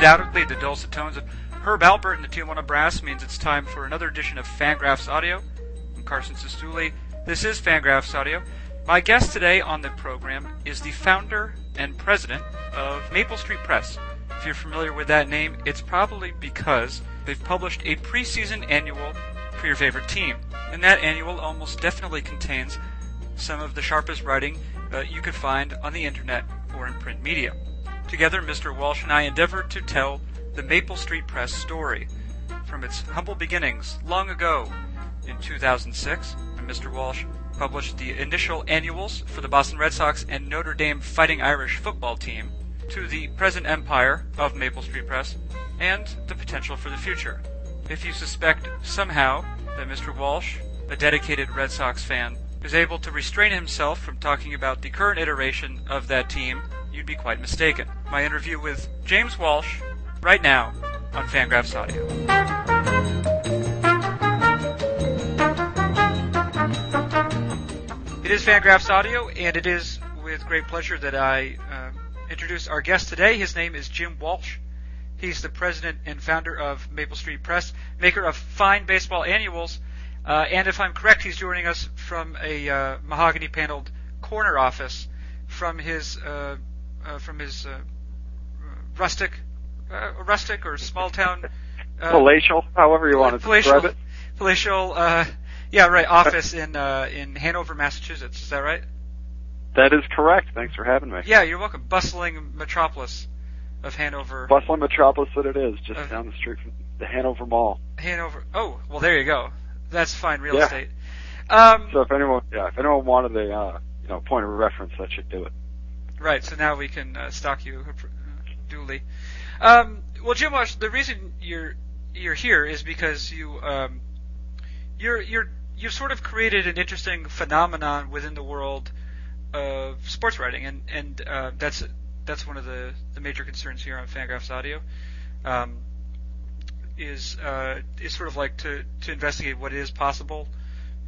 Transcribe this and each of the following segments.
Undoubtedly, the dulcet tones of Herb Alpert and the Tijuana Brass means it's time for another edition of Fangraphs Audio. I'm Carson Cistulli. This is Fangraphs Audio. My guest today on the program is the founder and president of Maple Street Press. If you're familiar with that name, it's probably because they've published a preseason annual for your favorite team. And that annual almost definitely contains some of the sharpest writing uh, you could find on the internet or in print media. Together, Mr. Walsh and I endeavored to tell the Maple Street Press story from its humble beginnings long ago in 2006 when Mr. Walsh published the initial annuals for the Boston Red Sox and Notre Dame Fighting Irish football team to the present empire of Maple Street Press and the potential for the future. If you suspect somehow that Mr. Walsh, a dedicated Red Sox fan, is able to restrain himself from talking about the current iteration of that team, you'd be quite mistaken. My interview with James Walsh right now on Fangraphs Audio. It is Fangraphs Audio, and it is with great pleasure that I uh, introduce our guest today. His name is Jim Walsh. He's the president and founder of Maple Street Press, maker of fine baseball annuals, uh, and if I'm correct, he's joining us from a uh, mahogany paneled corner office from his uh, uh from his uh, rustic uh, rustic or small town palatial, however you want to palatial, describe it. Palatial, yeah, right. Office in in Hanover, Massachusetts. Is that right? That is correct. Thanks for having me. Yeah, you're welcome. Bustling metropolis of Hanover. Bustling metropolis that it is, just down the street from the Hanover Mall. Hanover. Oh, well, there you go. That's fine real yeah. estate. Um, so if anyone, yeah, if anyone wanted a, uh, you know, point of reference, that should do it. Right. So now we can uh, stock you uh, duly. Um, well, Jim Walsh, the reason you're you're here is because you um, you're you're you've sort of created an interesting phenomenon within the world of sports writing, and and uh, that's that's one of the the major concerns here on Fangraphs Audio. Um, is uh, is sort of like to to investigate what is possible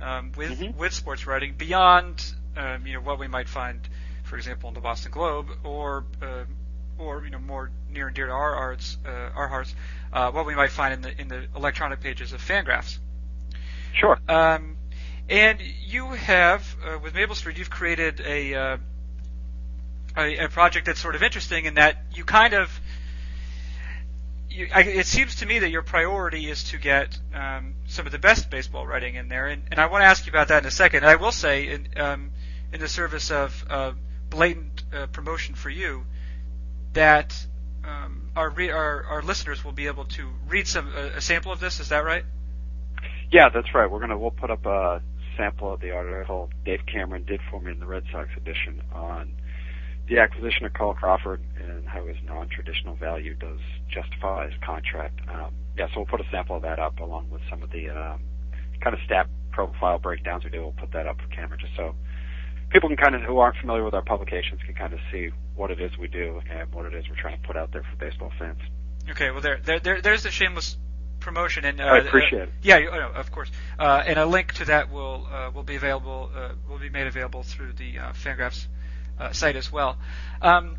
um, with mm-hmm. with sports writing beyond um, you know what we might find, for example, in the Boston Globe or uh, or you know more near and dear to our hearts uh, our hearts uh, what we might find in the in the electronic pages of Fangraphs. Sure. Um, and you have uh, with Maple Street, you've created a, uh, a a project that's sort of interesting in that you kind of you, I, it seems to me that your priority is to get um, some of the best baseball writing in there, and, and I want to ask you about that in a second. And I will say, in, um, in the service of uh, blatant uh, promotion for you, that um, our, re- our, our listeners will be able to read some a, a sample of this. Is that right? Yeah, that's right. We're gonna we'll put up a sample of the article Dave Cameron did for me in the Red Sox edition on the acquisition of Carl Crawford and how his non-traditional value does justify his contract. Um, yeah, so we'll put a sample of that up along with some of the um, kind of stat profile breakdowns we do. We'll put that up for camera just so people can kind of who aren't familiar with our publications can kind of see what it is we do and what it is we're trying to put out there for baseball fans. Okay, well there, there, there there's the shameless promotion and uh, I appreciate uh, it. Yeah, you, oh, of course. Uh, and a link to that will uh, will be available uh, will be made available through the uh, Fangraphs uh, site as well. Um,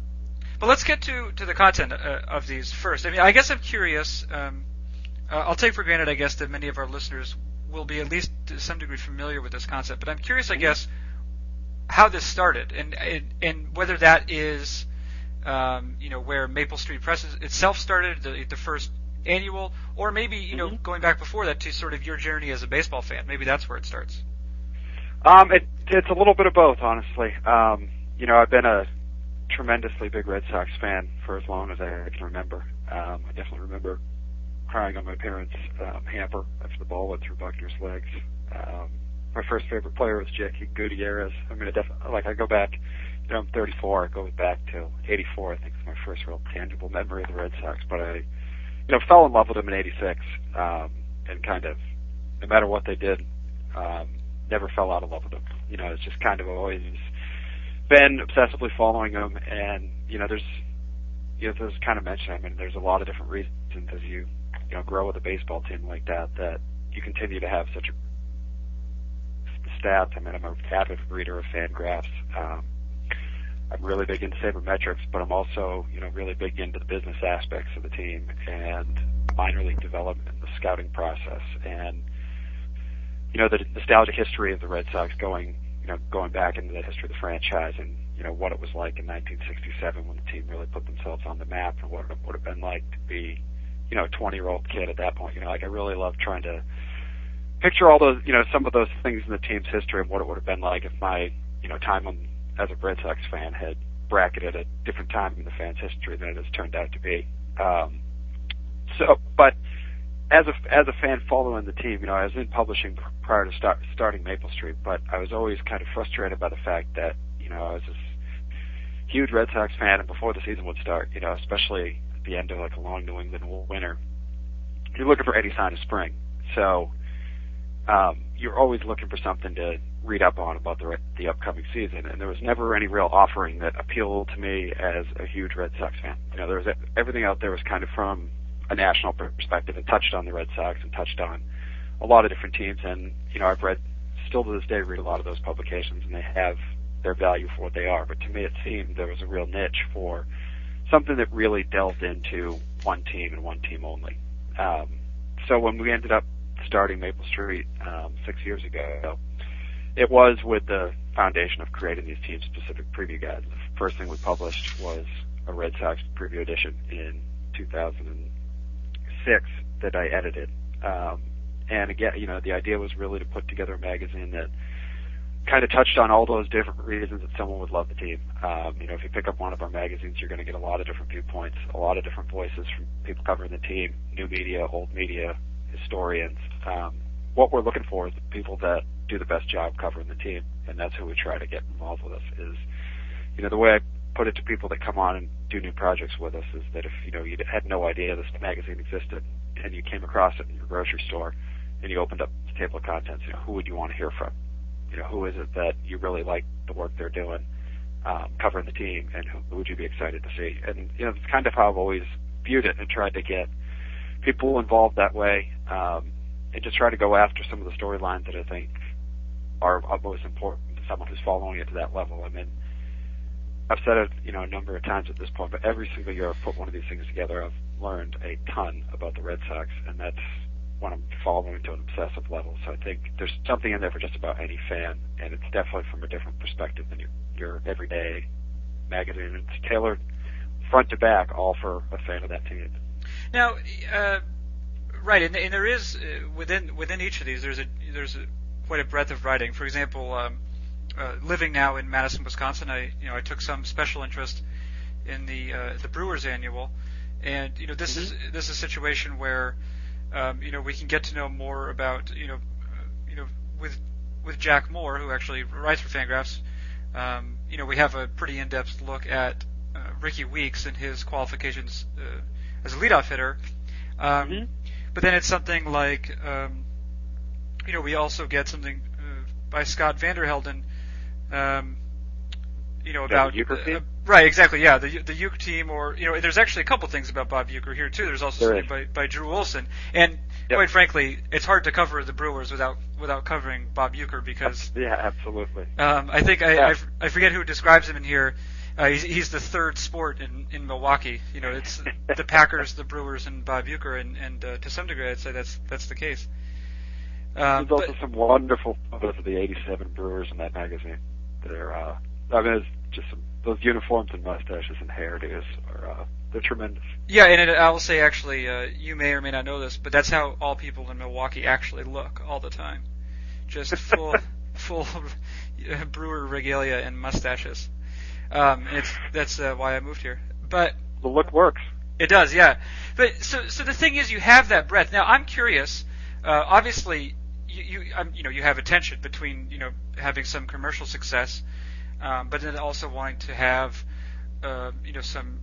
but let's get to, to the content uh, of these first. I mean, I guess I'm curious. Um, uh, I'll take for granted, I guess, that many of our listeners will be at least to some degree familiar with this concept. But I'm curious, I guess, how this started and and, and whether that is, um, you know, where Maple Street Press itself started, the, the first annual, or maybe you know, mm-hmm. going back before that to sort of your journey as a baseball fan. Maybe that's where it starts. Um, it, it's a little bit of both, honestly. Um, you know, I've been a tremendously big Red Sox fan for as long as I can remember. Um, I definitely remember crying on my parents' um, hamper after the ball went through Buckner's legs. Um, my first favorite player was Jackie Gutierrez. I mean, I definitely like I go back. You know, I'm 34. I go back to '84. I think it's my first real tangible memory of the Red Sox. But I, you know, fell in love with them in '86, um, and kind of, no matter what they did, um, never fell out of love with them. You know, it's just kind of always been obsessively following them, and you know, there's you know, there's kind of mentioned. I mean, there's a lot of different reasons as you you know grow with a baseball team like that that you continue to have such a stats. I mean, I'm a avid reader of Fangraphs. Um, I'm really big into sabermetrics, but I'm also, you know, really big into the business aspects of the team and minor league development, and the scouting process, and you know the nostalgic history of the Red Sox going, you know, going back into the history of the franchise and you know what it was like in 1967 when the team really put themselves on the map and what it would have been like to be, you know, a 20 year old kid at that point. You know, like I really love trying to picture all those, you know, some of those things in the team's history and what it would have been like if my, you know, time on as a Red Sox fan had bracketed a different time in the fans' history than it has turned out to be. Um, so, but as a as a fan following the team, you know, I was in publishing prior to start, starting Maple Street, but I was always kind of frustrated by the fact that you know I was this huge Red Sox fan, and before the season would start, you know, especially at the end of like a long New England winter, you're looking for any sign of spring. So um, you're always looking for something to read up on about the the upcoming season, and there was never any real offering that appealed to me as a huge Red Sox fan. You know, there was everything out there was kind of from a national perspective and touched on the Red Sox and touched on a lot of different teams. And you know, I've read still to this day read a lot of those publications, and they have their value for what they are. But to me, it seemed there was a real niche for something that really delved into one team and one team only. Um, so when we ended up starting Maple Street um, six years ago, it was with the foundation of creating these team specific preview guides. The first thing we published was a Red Sox preview edition in 2006 that I edited. Um, and again, you know, the idea was really to put together a magazine that kind of touched on all those different reasons that someone would love the team. Um, you know, if you pick up one of our magazines, you're going to get a lot of different viewpoints, a lot of different voices from people covering the team, new media, old media, historians. Um, what we're looking for is the people that do the best job covering the team, and that's who we try to get involved with us. Is you know the way I put it to people that come on and do new projects with us is that if you know you had no idea this magazine existed and you came across it in your grocery store and you opened up the table of contents, you know who would you want to hear from? You know who is it that you really like the work they're doing, um, covering the team, and who, who would you be excited to see? And you know it's kind of how I've always viewed it and tried to get people involved that way. Um, and just try to go after some of the storylines that I think are most important to someone who's following it to that level. I mean, I've said it, you know, a number of times at this point, but every single year I've put one of these things together, I've learned a ton about the Red Sox, and that's when I'm following to an obsessive level. So I think there's something in there for just about any fan, and it's definitely from a different perspective than your, your everyday magazine. It's tailored front to back, all for a fan of that team. Now, uh, right, and, and there is uh, within within each of these, there's a there's a quite a breadth of writing. For example, um, uh, living now in Madison, Wisconsin, I you know I took some special interest in the uh, the Brewers annual, and you know this mm-hmm. is this is a situation where um, you know we can get to know more about you know uh, you know with with Jack Moore who actually writes for Fangraphs. Um, you know we have a pretty in-depth look at uh, Rickie Weeks and his qualifications uh, as a leadoff hitter. Um, mm-hmm. But then it's something like um, you know, we also get something uh, by Scott Vanderhelden, um, you know, about uh, right, exactly, yeah, the the Uecker team, or you know, there's actually a couple things about Bob Uecker here too. There's also there something by, by Drew Olson, and yep. quite frankly, it's hard to cover the Brewers without without covering Bob Uecker because yeah, absolutely. Um, I think I, yeah. I I forget who describes him in here. Uh, he's, he's the third sport in, in Milwaukee. You know, it's the Packers, the Brewers, and Bob Uecker, and, and uh, to some degree, I'd say that's that's the case. Um, There's also some wonderful photos of the '87 Brewers in that magazine. They're, uh, I mean, it's just some those uniforms and mustaches and hairdos are uh, they're tremendous. Yeah, and it, I will say actually, uh, you may or may not know this, but that's how all people in Milwaukee actually look all the time, just full full brewer regalia and mustaches. Um, it's that's uh, why I moved here. But the look works. It does, yeah. But so so the thing is, you have that breadth. Now I'm curious. Uh, obviously, you you, um, you know you have a tension between you know having some commercial success, um, but then also wanting to have uh, you know some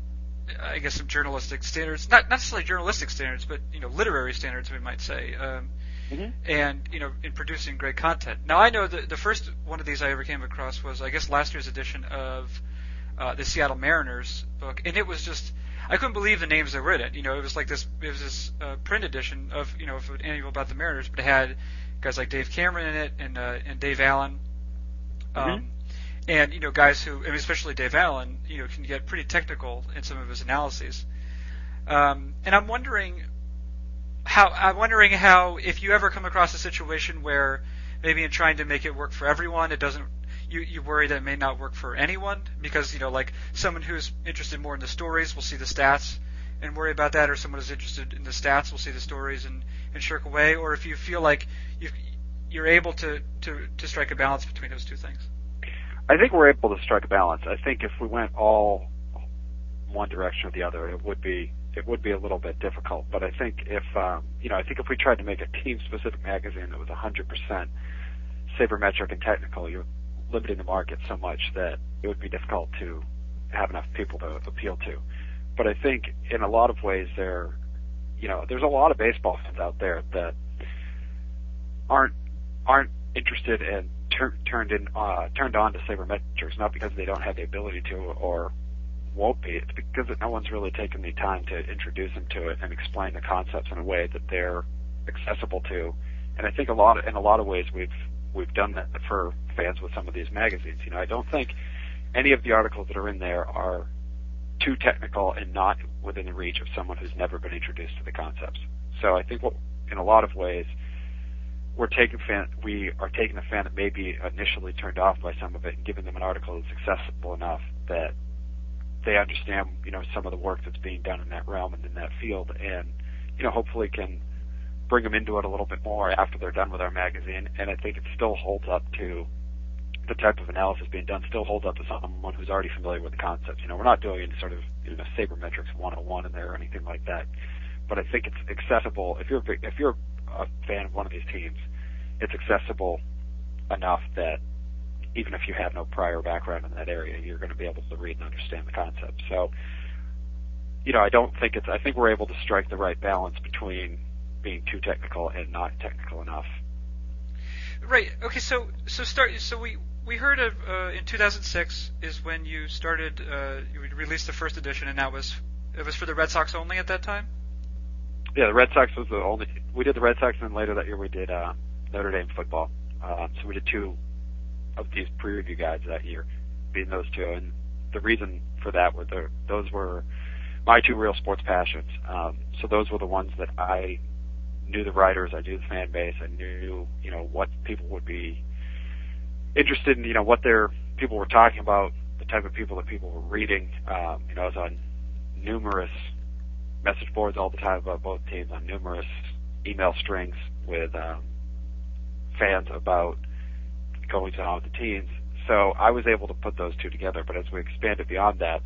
I guess some journalistic standards, not not necessarily journalistic standards, but you know literary standards we might say. Um, mm-hmm. And you know, in producing great content. Now I know that the first one of these I ever came across was I guess last year's edition of uh, the Seattle Mariners book, and it was just I couldn't believe the names that were in it. You know, it was like this it was this uh, print edition of you know of an annual about the Mariners, but it had guys like Dave Cameron in it and uh, and Dave Allen. Um, mm-hmm. and you know guys who, I mean, especially Dave Allen, you know, can get pretty technical in some of his analyses. Um, and I'm wondering how I'm wondering how if you ever come across a situation where maybe in trying to make it work for everyone, it doesn't. You, you worry that it may not work for anyone because you know like someone who's interested more in the stories will see the stats and worry about that, or someone who's interested in the stats will see the stories and, and shirk away, or if you feel like you you're able to, to, to strike a balance between those two things. I think we're able to strike a balance. I think if we went all one direction or the other, it would be it would be a little bit difficult. But I think if um, you know, I think if we tried to make a team-specific magazine that was 100% sabermetric and technical, you're limiting the market so much that it would be difficult to have enough people to appeal to. But I think in a lot of ways, there, you know, there's a lot of baseball fans out there that aren't aren't interested and tur- turned in uh, turned on to sabermetrics, not because they don't have the ability to or won't be. It's because no one's really taken the time to introduce them to it and explain the concepts in a way that they're accessible to. And I think a lot of, in a lot of ways we've we've done that for fans with some of these magazines. You know, I don't think any of the articles that are in there are too technical and not within the reach of someone who's never been introduced to the concepts. So I think what, in a lot of ways, we're taking fan, we are taking a fan that may be initially turned off by some of it and giving them an article that's accessible enough that they understand, you know, some of the work that's being done in that realm and in that field, and you know, hopefully can bring them into it a little bit more after they're done with our magazine. And I think it still holds up to the type of analysis being done still holds up to someone who's already familiar with the concepts. You know, we're not doing any sort of you know sabermetrics 101 in there or anything like that. But I think it's accessible if you're if you're a fan of one of these teams, it's accessible enough that even if you have no prior background in that area, you're going to be able to read and understand the concept. So, you know, I don't think it's. I think we're able to strike the right balance between being too technical and not technical enough. Right. Okay. So so start. So we we heard of uh, in 2006 is when you started. Uh, you released the first edition, and that was it was for the Red Sox only at that time. Yeah, the Red Sox was the only. We did the Red Sox, and then later that year we did uh, Notre Dame football. Um, so we did two of these pre-review guides that year, being those two. And the reason for that were the, those were my two real sports passions. Um, so those were the ones that I knew the writers, I knew the fan base, I knew you know what people would be interested in, you know what their people were talking about, the type of people that people were reading. Um, you know, I was on numerous message boards all the time about both teams, on numerous email strings with um, fans about going on with the teams. So I was able to put those two together. But as we expanded beyond that,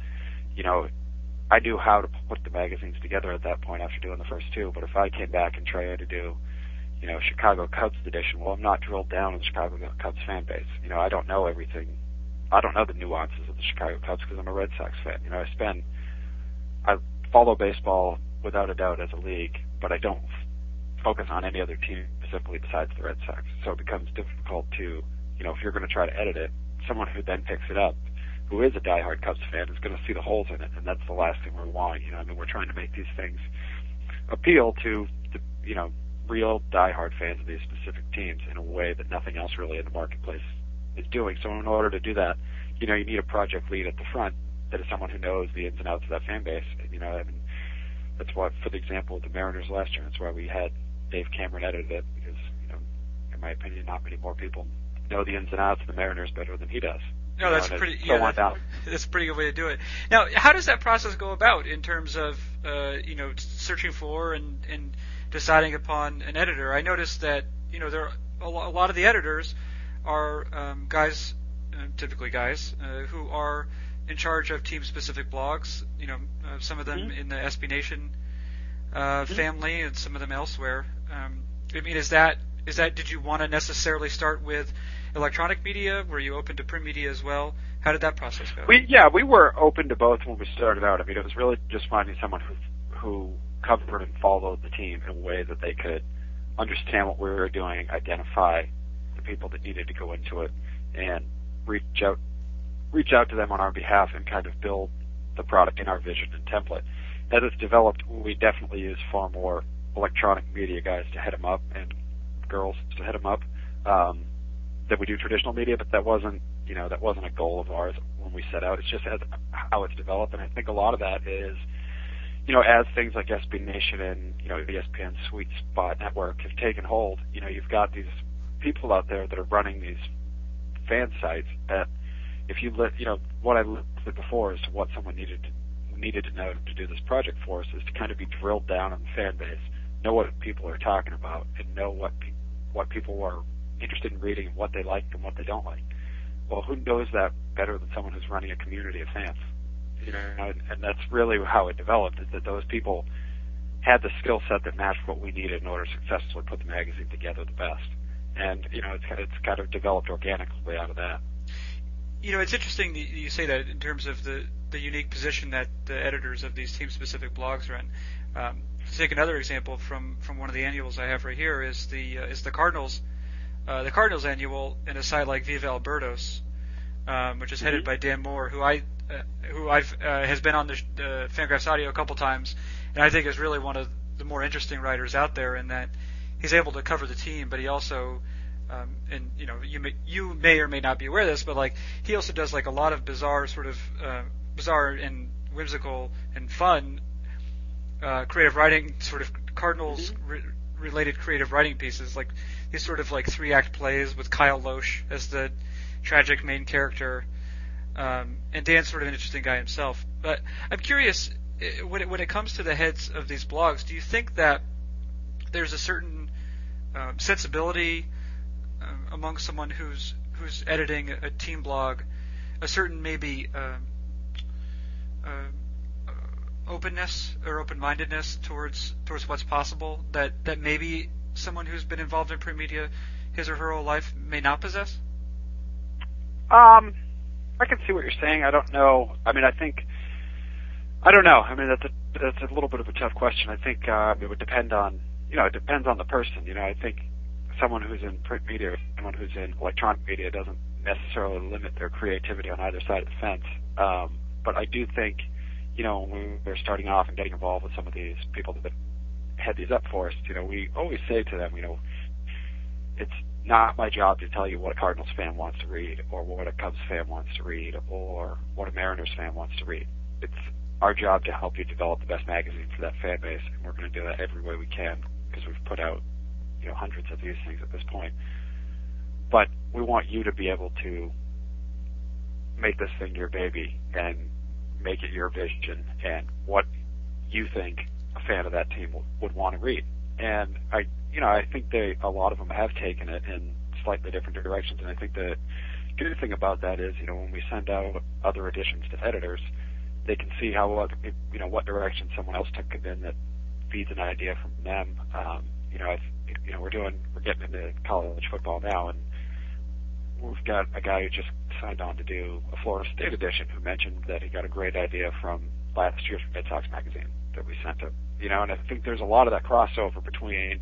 you know, I knew how to put the magazines together at that point after doing the first two. But if I came back and tried to do, you know, Chicago Cubs edition, well, I'm not drilled down in the Chicago Cubs fan base. You know, I don't know everything. I don't know the nuances of the Chicago Cubs because I'm a Red Sox fan. You know, I spend, I follow baseball without a doubt as a league, but I don't focus on any other team specifically besides the Red Sox. So it becomes difficult to, you know, if you're going to try to edit it, someone who then picks it up, who is a diehard Cubs fan, is going to see the holes in it, and that's the last thing we're wanting. You know, I mean, we're trying to make these things appeal to, the, you know, real diehard fans of these specific teams in a way that nothing else really in the marketplace is doing. So in order to do that, you know, you need a project lead at the front that is someone who knows the ins and outs of that fan base. You know, I mean, that's why, for the example the Mariners last year, that's why we had Dave Cameron edited it because, you know, in my opinion, not many more people know the ins and outs of the Mariners better than he does. No, that's know, pretty. Yeah, down. that's a pretty good way to do it. Now, how does that process go about in terms of uh, you know searching for and, and deciding upon an editor? I noticed that you know there are a, lo- a lot of the editors are um, guys, uh, typically guys, uh, who are in charge of team-specific blogs. You know, uh, some of them Mhm. in the SB Nation uh, Mhm. family, and some of them elsewhere. Um, I mean, is that is that? Did you want to necessarily start with electronic media? Were you open to print media as well? How did that process go? We yeah, we were open to both when we started out. I mean, it was really just finding someone who who covered and followed the team in a way that they could understand what we were doing, identify the people that needed to go into it, and reach out reach out to them on our behalf and kind of build the product in our vision and template. As it's developed, we definitely use far more electronic media guys to head them up and girls to head them up um, than we do traditional media. But that wasn't You know, that wasn't a goal of ours when we set out. It's just as how it's developed, and I think a lot of that is, you know, as things like SB Nation and you know ESPN Sweet Spot Network have taken hold. You know, you've got these people out there that are running these fan sites that if you let you know what I listed before to what someone needed to needed to know to do this project for us is to kind of be drilled down on the fan base, know what people are talking about, and know what pe- what people are interested in reading and what they like and what they don't like. Well, who knows that better than someone who's running a community of fans? You know, and, and that's really how it developed. Is that those people had the skill set that matched what we needed in order to successfully put the magazine together the best. And you know, it's it's kind of developed organically out of that. You know, it's interesting that you say that in terms of the the unique position that the editors of these team-specific blogs are in. Um, to take another example from, from one of the annuals I have right here is the uh, is the Cardinals uh, the Cardinals annual in a site like Viva El Birdos, um, which is headed mm-hmm. by Dan Moore, who I uh, who I've uh, has been on the, the Fangraphs Audio a couple times, and I think is really one of the more interesting writers out there in that he's able to cover the team, but he also um, and you know you may you may or may not be aware of this, but like he also does like a lot of bizarre sort of uh, bizarre and whimsical and fun uh, creative writing, sort of Cardinals mm-hmm. re- related creative writing pieces, like these sort of like three act plays with Kyle Lohse as the tragic main character. Um, and Dan's sort of an interesting guy himself. But I'm curious, uh, when it, when it comes to the heads of these blogs, do you think that there's a certain um, sensibility um, among someone who's who's editing a team blog, a certain maybe um, uh, openness or open-mindedness towards towards what's possible that that maybe someone who's been involved in print media his or her whole life may not possess? Um, I can see what you're saying. I don't know. I mean, I think I don't know. I mean, that's a that's a little bit of a tough question. I think uh, it would depend on you know it depends on the person. You know, I think someone who's in print media, someone who's in electronic media, doesn't necessarily limit their creativity on either side of the fence. Um, but I do think, you know, when were starting off and getting involved with some of these people that had these up for us, you know, we always say to them, you know, it's not my job to tell you what a Cardinals fan wants to read or what a Cubs fan wants to read or what a Mariners fan wants to read. It's our job to help you develop the best magazine for that fan base, and we're going to do that every way we can because we've put out, you know, hundreds of these things at this point. But we want you to be able to make this thing your baby and make it your vision and what you think a fan of that team would, would want to read. And I, you know, I think they a lot of them have taken it in slightly different directions. And I think the good thing about that is, you know, when we send out other editions to editors, they can see how you know what direction someone else took it in that feeds an idea from them. Um, you know, I've, you know, we're doing we're getting into college football now, and we've got a guy who just signed on to do a Florida State edition who mentioned that he got a great idea from last year's Red Sox magazine that we sent him. You know, and I think there's a lot of that crossover between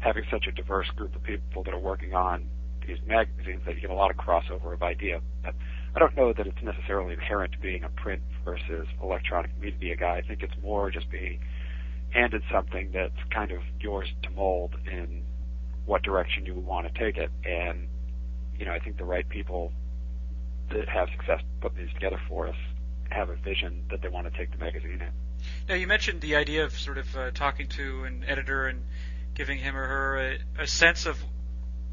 having such a diverse group of people that are working on these magazines that you get a lot of crossover of idea. But I don't know that it's necessarily inherent to being a print versus electronic media guy. I think it's more just being handed something that's kind of yours to mold in what direction you want to take it. And you know, I think the right people that have success putting these together for us have a vision that they want to take the magazine in. Now, you mentioned the idea of sort of uh, talking to an editor and giving him or her a, a sense of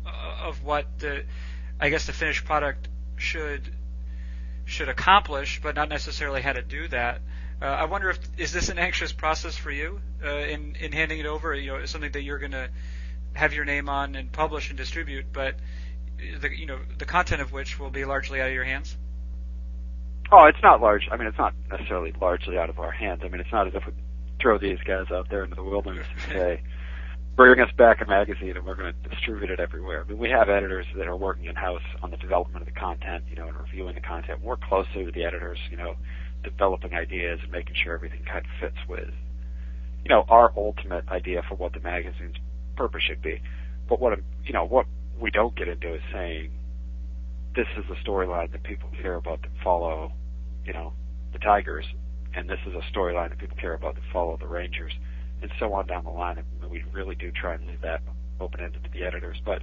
uh, of what the, I guess, the finished product should should accomplish, but not necessarily how to do that. Uh, I wonder if is this an anxious process for you uh, in in handing it over? You know, something that you're going to have your name on and publish and distribute, but the you know the content of which will be largely out of your hands? Oh, it's not large. I mean, it's not necessarily largely out of our hands. I mean, it's not as if we throw these guys out there into the wilderness and say, "Bring us back a magazine, and we're going to distribute it everywhere." I mean, we have editors that are working in house on the development of the content, you know, and reviewing the content. Work closely with the editors, you know, developing ideas and making sure everything kind of fits with, you know, our ultimate idea for what the magazine's purpose should be. But what you know, what we don't get into is saying this is a storyline that people care about that follow, you know, the Tigers, and this is a storyline that people care about that follow the Rangers, and so on down the line. And we really do try and leave that open ended to the editors, but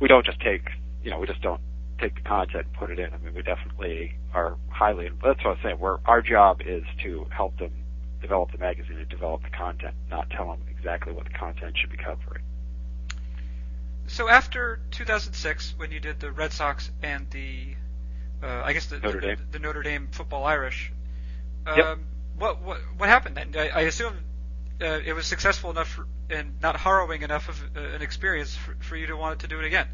we don't just take, you know, we just don't take the content and put it in. I mean, we definitely are highly. That's what I was saying. We're, our job is to help them develop the magazine and develop the content, not tell them exactly what the content should be covering. So after 2006, when you did the Red Sox and the, uh, I guess the Notre Dame. the, the Notre Dame Football Irish, um, Yep. what what what happened then? I, I assume uh, it was successful enough for, and not harrowing enough of uh, an experience for, for you to want to do it again.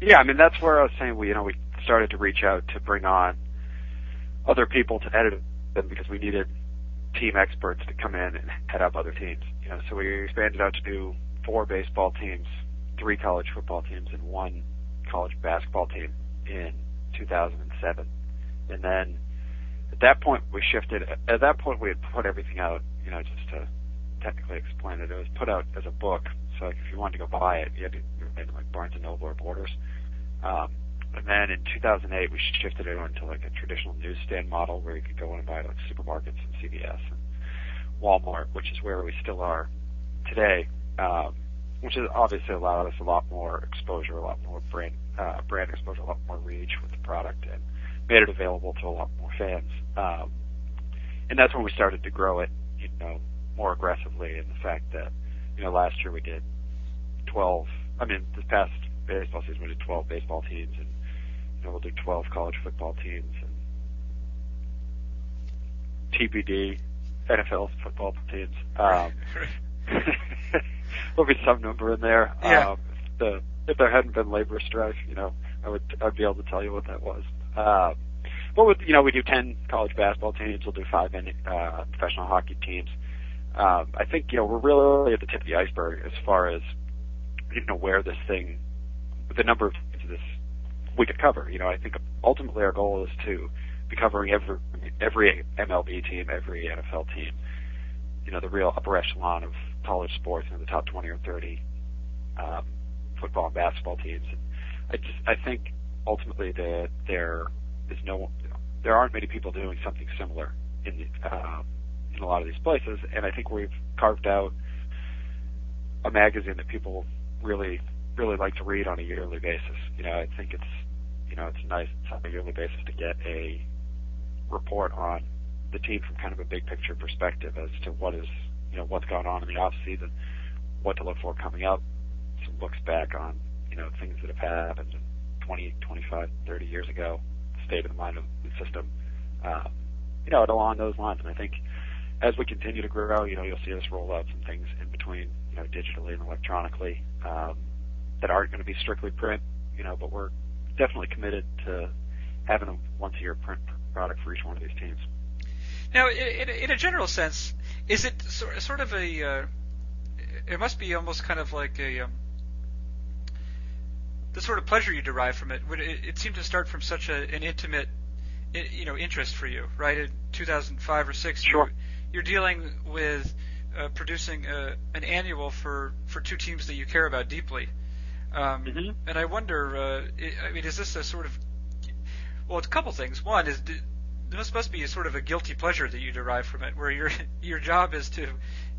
Yeah, I mean that's where I was saying we you know we started to reach out to bring on other people to edit them because we needed team experts to come in and head up other teams. You know, so we expanded out to do four baseball teams, three college football teams, and one college basketball team in 2007. And then at that point we shifted. At that point we had put everything out. You know, just to technically explain it, it was put out as a book. So like, if you wanted to go buy it, you had to into like Barnes and Noble or Borders. Um, and then in 2008, we shifted it into like a traditional newsstand model where you could go in and buy like supermarkets and CVS and Walmart, which is where we still are today. Um, which has obviously allowed us a lot more exposure, a lot more brand uh, brand exposure, a lot more reach with the product, and made it available to a lot more fans. Um, and that's when we started to grow it, you know, more aggressively. And the fact that, you know, last year we did 12. I mean, this past baseball season we did 12 baseball teams, and you know, we'll do 12 college football teams, and TBD NFL football teams. Um, there'll be some number in there. Yeah. Um, if the if there hadn't been labor strife, you know, I would I'd be able to tell you what that was. Um, but with you know, we do ten college basketball teams. We'll do five in, uh, professional hockey teams. Um, I think you know we're really at the tip of the iceberg as far as you know where this thing, the number of teams this we could cover. You know, I think ultimately our goal is to be covering every every MLB team, every NFL team. You know, the real upper echelon of college sports, you the top 20 or 30 um, football and basketball teams. And I just I think ultimately that there is no there aren't many people doing something similar in the, uh, in a lot of these places, and I think we've carved out a magazine that people really really like to read on a yearly basis. You know, I think it's you know it's nice on a yearly basis to get a report on the team from kind of a big picture perspective as to what is you know what's going on in the off season, what to look for coming up, some looks back on you know things that have happened 20, 25, 30 years ago, state of the mind of the system, um, you know, along those lines. And I think as we continue to grow, you know, you'll see us roll out some things in between, you know, digitally and electronically um, that aren't going to be strictly print, you know, but we're definitely committed to having a once a year print product for each one of these teams. Now, in, in, a general sense, is it sor- sort of a? Uh, it must be almost kind of like a um, the sort of pleasure you derive from it. Would it, it seemed to start from such a, an intimate, you know, interest for you, right? In 2005 or six, Sure. you, you're dealing with uh, producing a, an annual for for two teams that you care about deeply. Um, Mhm. And I wonder, uh, i mean, is this a sort of well, it's a couple things. One is there must be a sort of a guilty pleasure that you derive from it, where your your job is to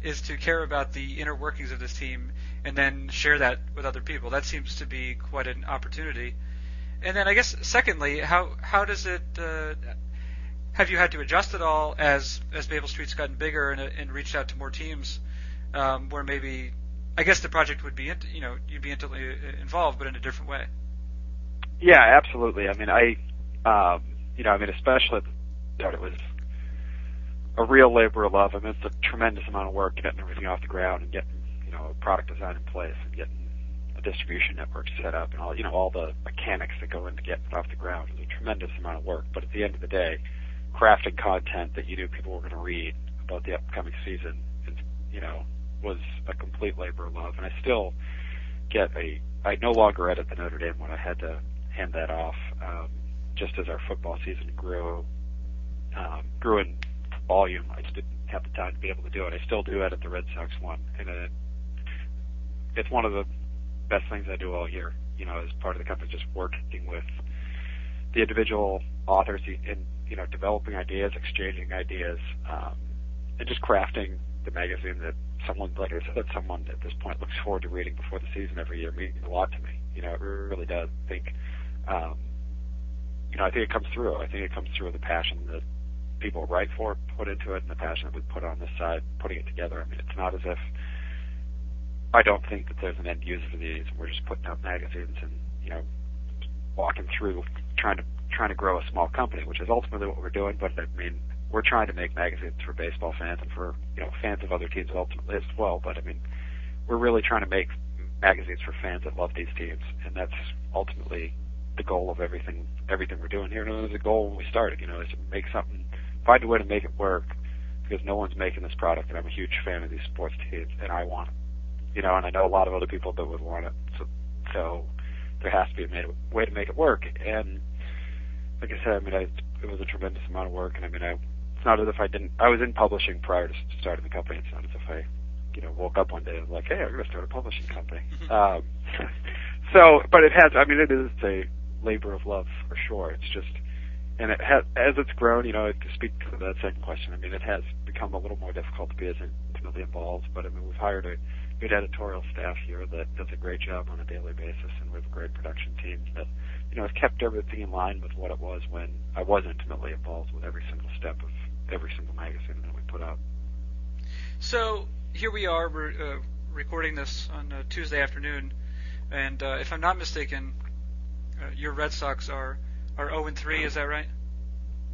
is to care about the inner workings of this team and then share that with other people. That seems to be quite an opportunity. And then I guess secondly, how how does it uh, have you had to adjust at all as as Maple Street's gotten bigger and, and reached out to more teams, um, where maybe I guess the project would be you know you'd be intimately involved, but in a different way. Yeah, absolutely. I mean, I, um, you know, I mean, especially at the start, it was a real labor of love. I mean, it's a tremendous amount of work getting everything off the ground and getting, you know, product design in place and getting a distribution network set up and all, you know, all the mechanics that go into getting it off the ground is a tremendous amount of work. But at the end of the day, crafting content that you knew people were going to read about the upcoming season, is, you know, was a complete labor of love. And I still get a, I no longer edit the Notre Dame one. I had to hand that off um, just as our football season grew um, grew in volume. I just didn't have the time to be able to do it. I still do edit the Red Sox one, and it, it's one of the best things I do all year. You know, as part of the company, just working with the individual authors and you know developing ideas, exchanging ideas, um, and just crafting the magazine that someone, like I said, that someone at this point looks forward to reading before the season every year means a lot to me. You know, it really does. I think um, you know, I think it comes through. I think it comes through the passion that people write for, put into it, and the passion that we put on this side, putting it together. I mean, it's not as if I don't think that there's an end user for these. We're just putting out magazines and you know, walking through trying to trying to grow a small company, which is ultimately what we're doing. But I mean, we're trying to make magazines for baseball fans and for you know fans of other teams ultimately as well. But I mean, we're really trying to make magazines for fans that love these teams, and that's ultimately the goal of everything everything we're doing here. And it was a goal when we started, you know, is to make something, find a way to make it work, because no one's making this product, and I'm a huge fan of these sports teams, and I want it. You know, and I know a lot of other people that would want it. So, so there has to be a way to make it work. And like I said, I mean, I, it was a tremendous amount of work, and I mean, I, it's not as if I didn't. I was in publishing prior to starting the company. It's not as if I, you know, woke up one day and was like, hey, I'm going to start a publishing company. um, so, but it has. I mean, it is a labor of love for sure. It's just, and it has as it's grown. You know, to speak to that second question, I mean, it has become a little more difficult to be as intimately involved. But I mean, we've hired a good editorial staff here that does a great job on a daily basis, and we have a great production team that you know has kept everything in line with what it was when I was intimately involved with every single step of every single magazine that we put out. So here we are, we're uh, recording this on uh, Tuesday afternoon, and uh, if I'm not mistaken, uh, your Red Sox are are 0 and 3. Is that right?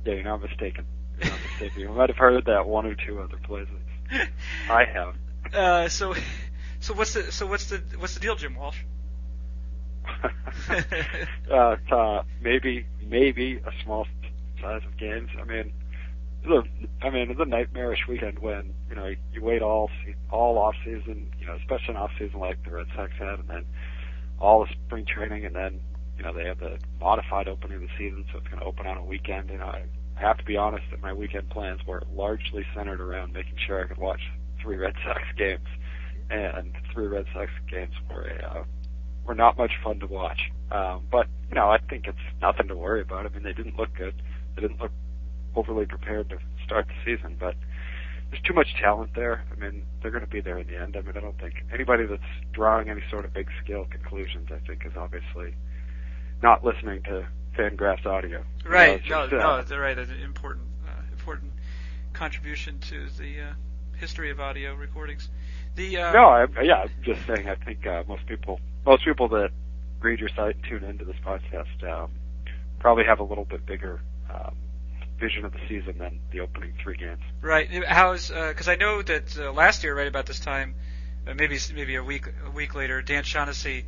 Yeah, you're not mistaken. You're not mistaken. You might have heard that one or two other places. I have. Uh, so so what's the so what's the what's the deal, Jim Walsh? uh, uh, maybe maybe a small size of games. I mean, it's a, I mean, it's a nightmarish weekend when you know you wait all all off season, you know, especially an off season like the Red Sox had, and then all the spring training, and then you know they have the modified opening of the season, so it's going to open on a weekend. Know, I have to be honest that my weekend plans were largely centered around making sure I could watch three Red Sox games and three Red Sox games were a, uh, were not much fun to watch. Um, but you know, I think it's nothing to worry about. I mean, they didn't look good. They didn't look overly prepared to start the season, but there's too much talent there. I mean, they're going to be there in the end. I mean, I don't think anybody that's drawing any sort of big scale conclusions, I think, is obviously not listening to Fangraphs audio. Right. You know, just, no, uh, no, they're right. An important, uh, important contribution to the uh, history of audio recordings. The uh, no, I, yeah, I'm just saying. I think uh, most people, most people that read your site and tune into this podcast, um, probably have a little bit bigger um, vision of the season than the opening three games. Right. How's because uh, I know that uh, last year, right about this time, uh, maybe maybe a week a week later, Dan Shaughnessy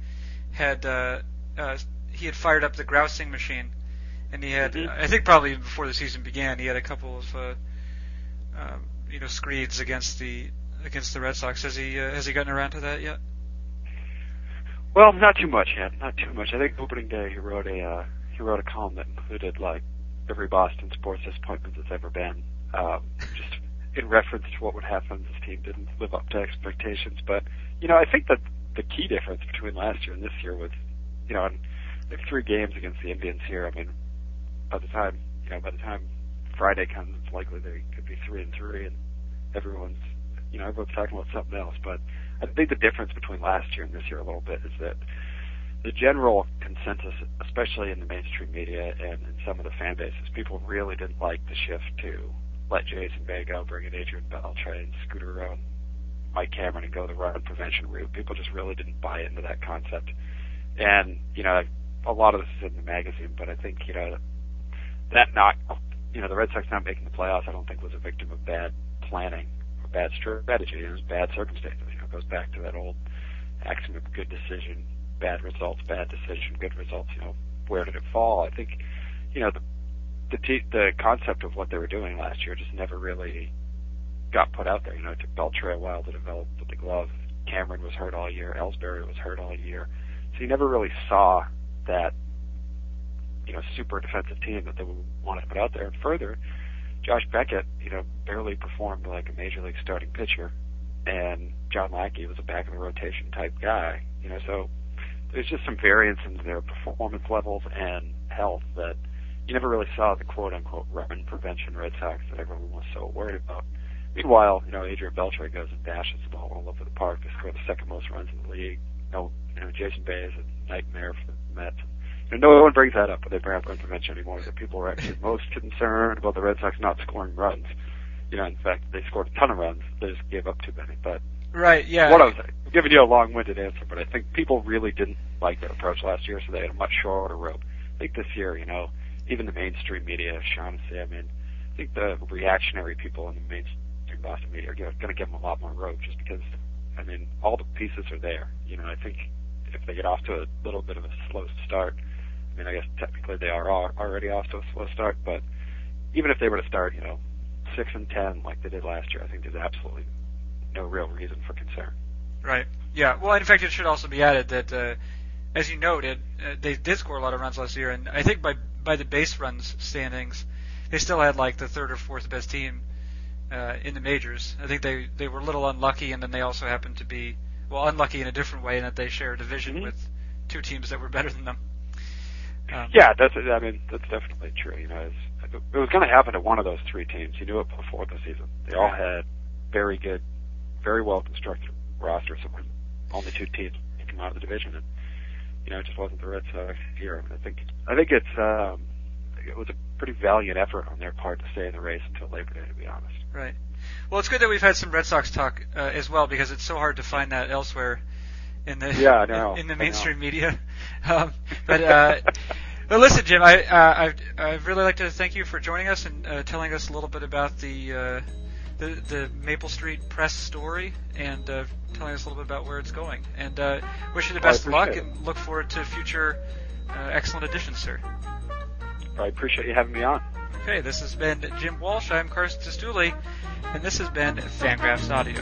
had uh, uh, he had fired up the grousing machine, and he had mm-hmm. I think probably before the season began, he had a couple of uh, um, you know screeds against the against the Red Sox. Has he uh, has he gotten around to that yet? Well, not too much yet. Not too much. I think opening day he wrote a uh, he wrote a column that included like every Boston sports disappointment that's ever been, um, just in reference to what would happen if this team didn't live up to expectations. But you know, I think that the key difference between last year and this year was, you know, in three games against the Indians here. I mean, by the time you know, by the time Friday comes, it's likely they could be three and three, and everyone's you know, everyone's talking about something else. But I think the difference between last year and this year a little bit is that the general consensus, especially in the mainstream media and in some of the fan bases, people really didn't like the shift to let Jason Bay go, bring in Adrian Beltre and Scutaro and Mike Cameron and go the run prevention route. People just really didn't buy into that concept. And, you know, a lot of this is in the magazine, but I think, you know, that not, you know, the Red Sox not making the playoffs, I don't think was a victim of bad planning or bad strategy. It was bad circumstances. You know, it goes back to that old axiom of good decision, bad results, bad decision, good results. You know, where did it fall? I think, you know, the the, t- the concept of what they were doing last year just never really got put out there. You know, it took Beltre a while to develop with the glove. Cameron was hurt all year. Ellsbury was hurt all year. So you never really saw that, you know, super defensive team that they would wanted to put out there. And further, Josh Beckett, you know, barely performed like a major league starting pitcher, and John Lackey was a back of the rotation type guy. You know, so there's just some variance in their performance levels and health that you never really saw the quote unquote run prevention Red Sox that everyone was so worried about. Meanwhile, you know, Adrian Beltre goes and dashes the ball all over the park to score the second most runs in the league. You know, you know Jason Bay is a nightmare for the Mets. no one brings that up, but they bring up run prevention anymore. That people are actually most concerned about the Red Sox not scoring runs. You know, in fact, they scored a ton of runs. They just gave up too many. But right, yeah. What I was I'm giving you a long-winded answer, but I think people really didn't like their approach last year, so they had a much shorter rope. I think this year, you know, even the mainstream media, Shaughnessy, I mean, I think the reactionary people in the mainstream Boston media are going to give them a lot more rope just because, I mean, all the pieces are there. You know, I think if they get off to a little bit of a slow start, I mean, I guess technically they are already off to a slow start, but even if they were to start, you know, six and ten like they did last year, I think there's absolutely no real reason for concern. Right. Yeah. Well, in fact, it should also be added that, uh, as you noted, uh, they did score a lot of runs last year, and I think by by the base runs standings, they still had like the third or fourth best team uh, in the majors. I think they they were a little unlucky, and then they also happened to be well unlucky in a different way in that they share a division mm-hmm. with two teams that were better than them. Um, yeah, that's I mean that's definitely true. You know, it was going to happen to one of those three teams. You knew it before the season. They all had very good, very well constructed rosters. So only two teams came out of the division, and you know it just wasn't the Red Sox here. I think I think it's um, it was a pretty valiant effort on their part to stay in the race until Labor Day. To be honest. Right. Well, it's good that we've had some Red Sox talk uh, as well because it's so hard to find that elsewhere in the yeah, know, in, in, the mainstream media. Um, but uh, but listen, Jim, I uh, I I'd really like to thank you for joining us and uh, telling us a little bit about the uh, the the Maple Street Press story and uh, telling us a little bit about where it's going. And uh, wish you the best of luck it. and look forward to future uh, excellent editions, sir. I appreciate you having me on. Okay, this has been Jim Walsh. I'm Carson Cistulli, and this has been Fangraphs Audio.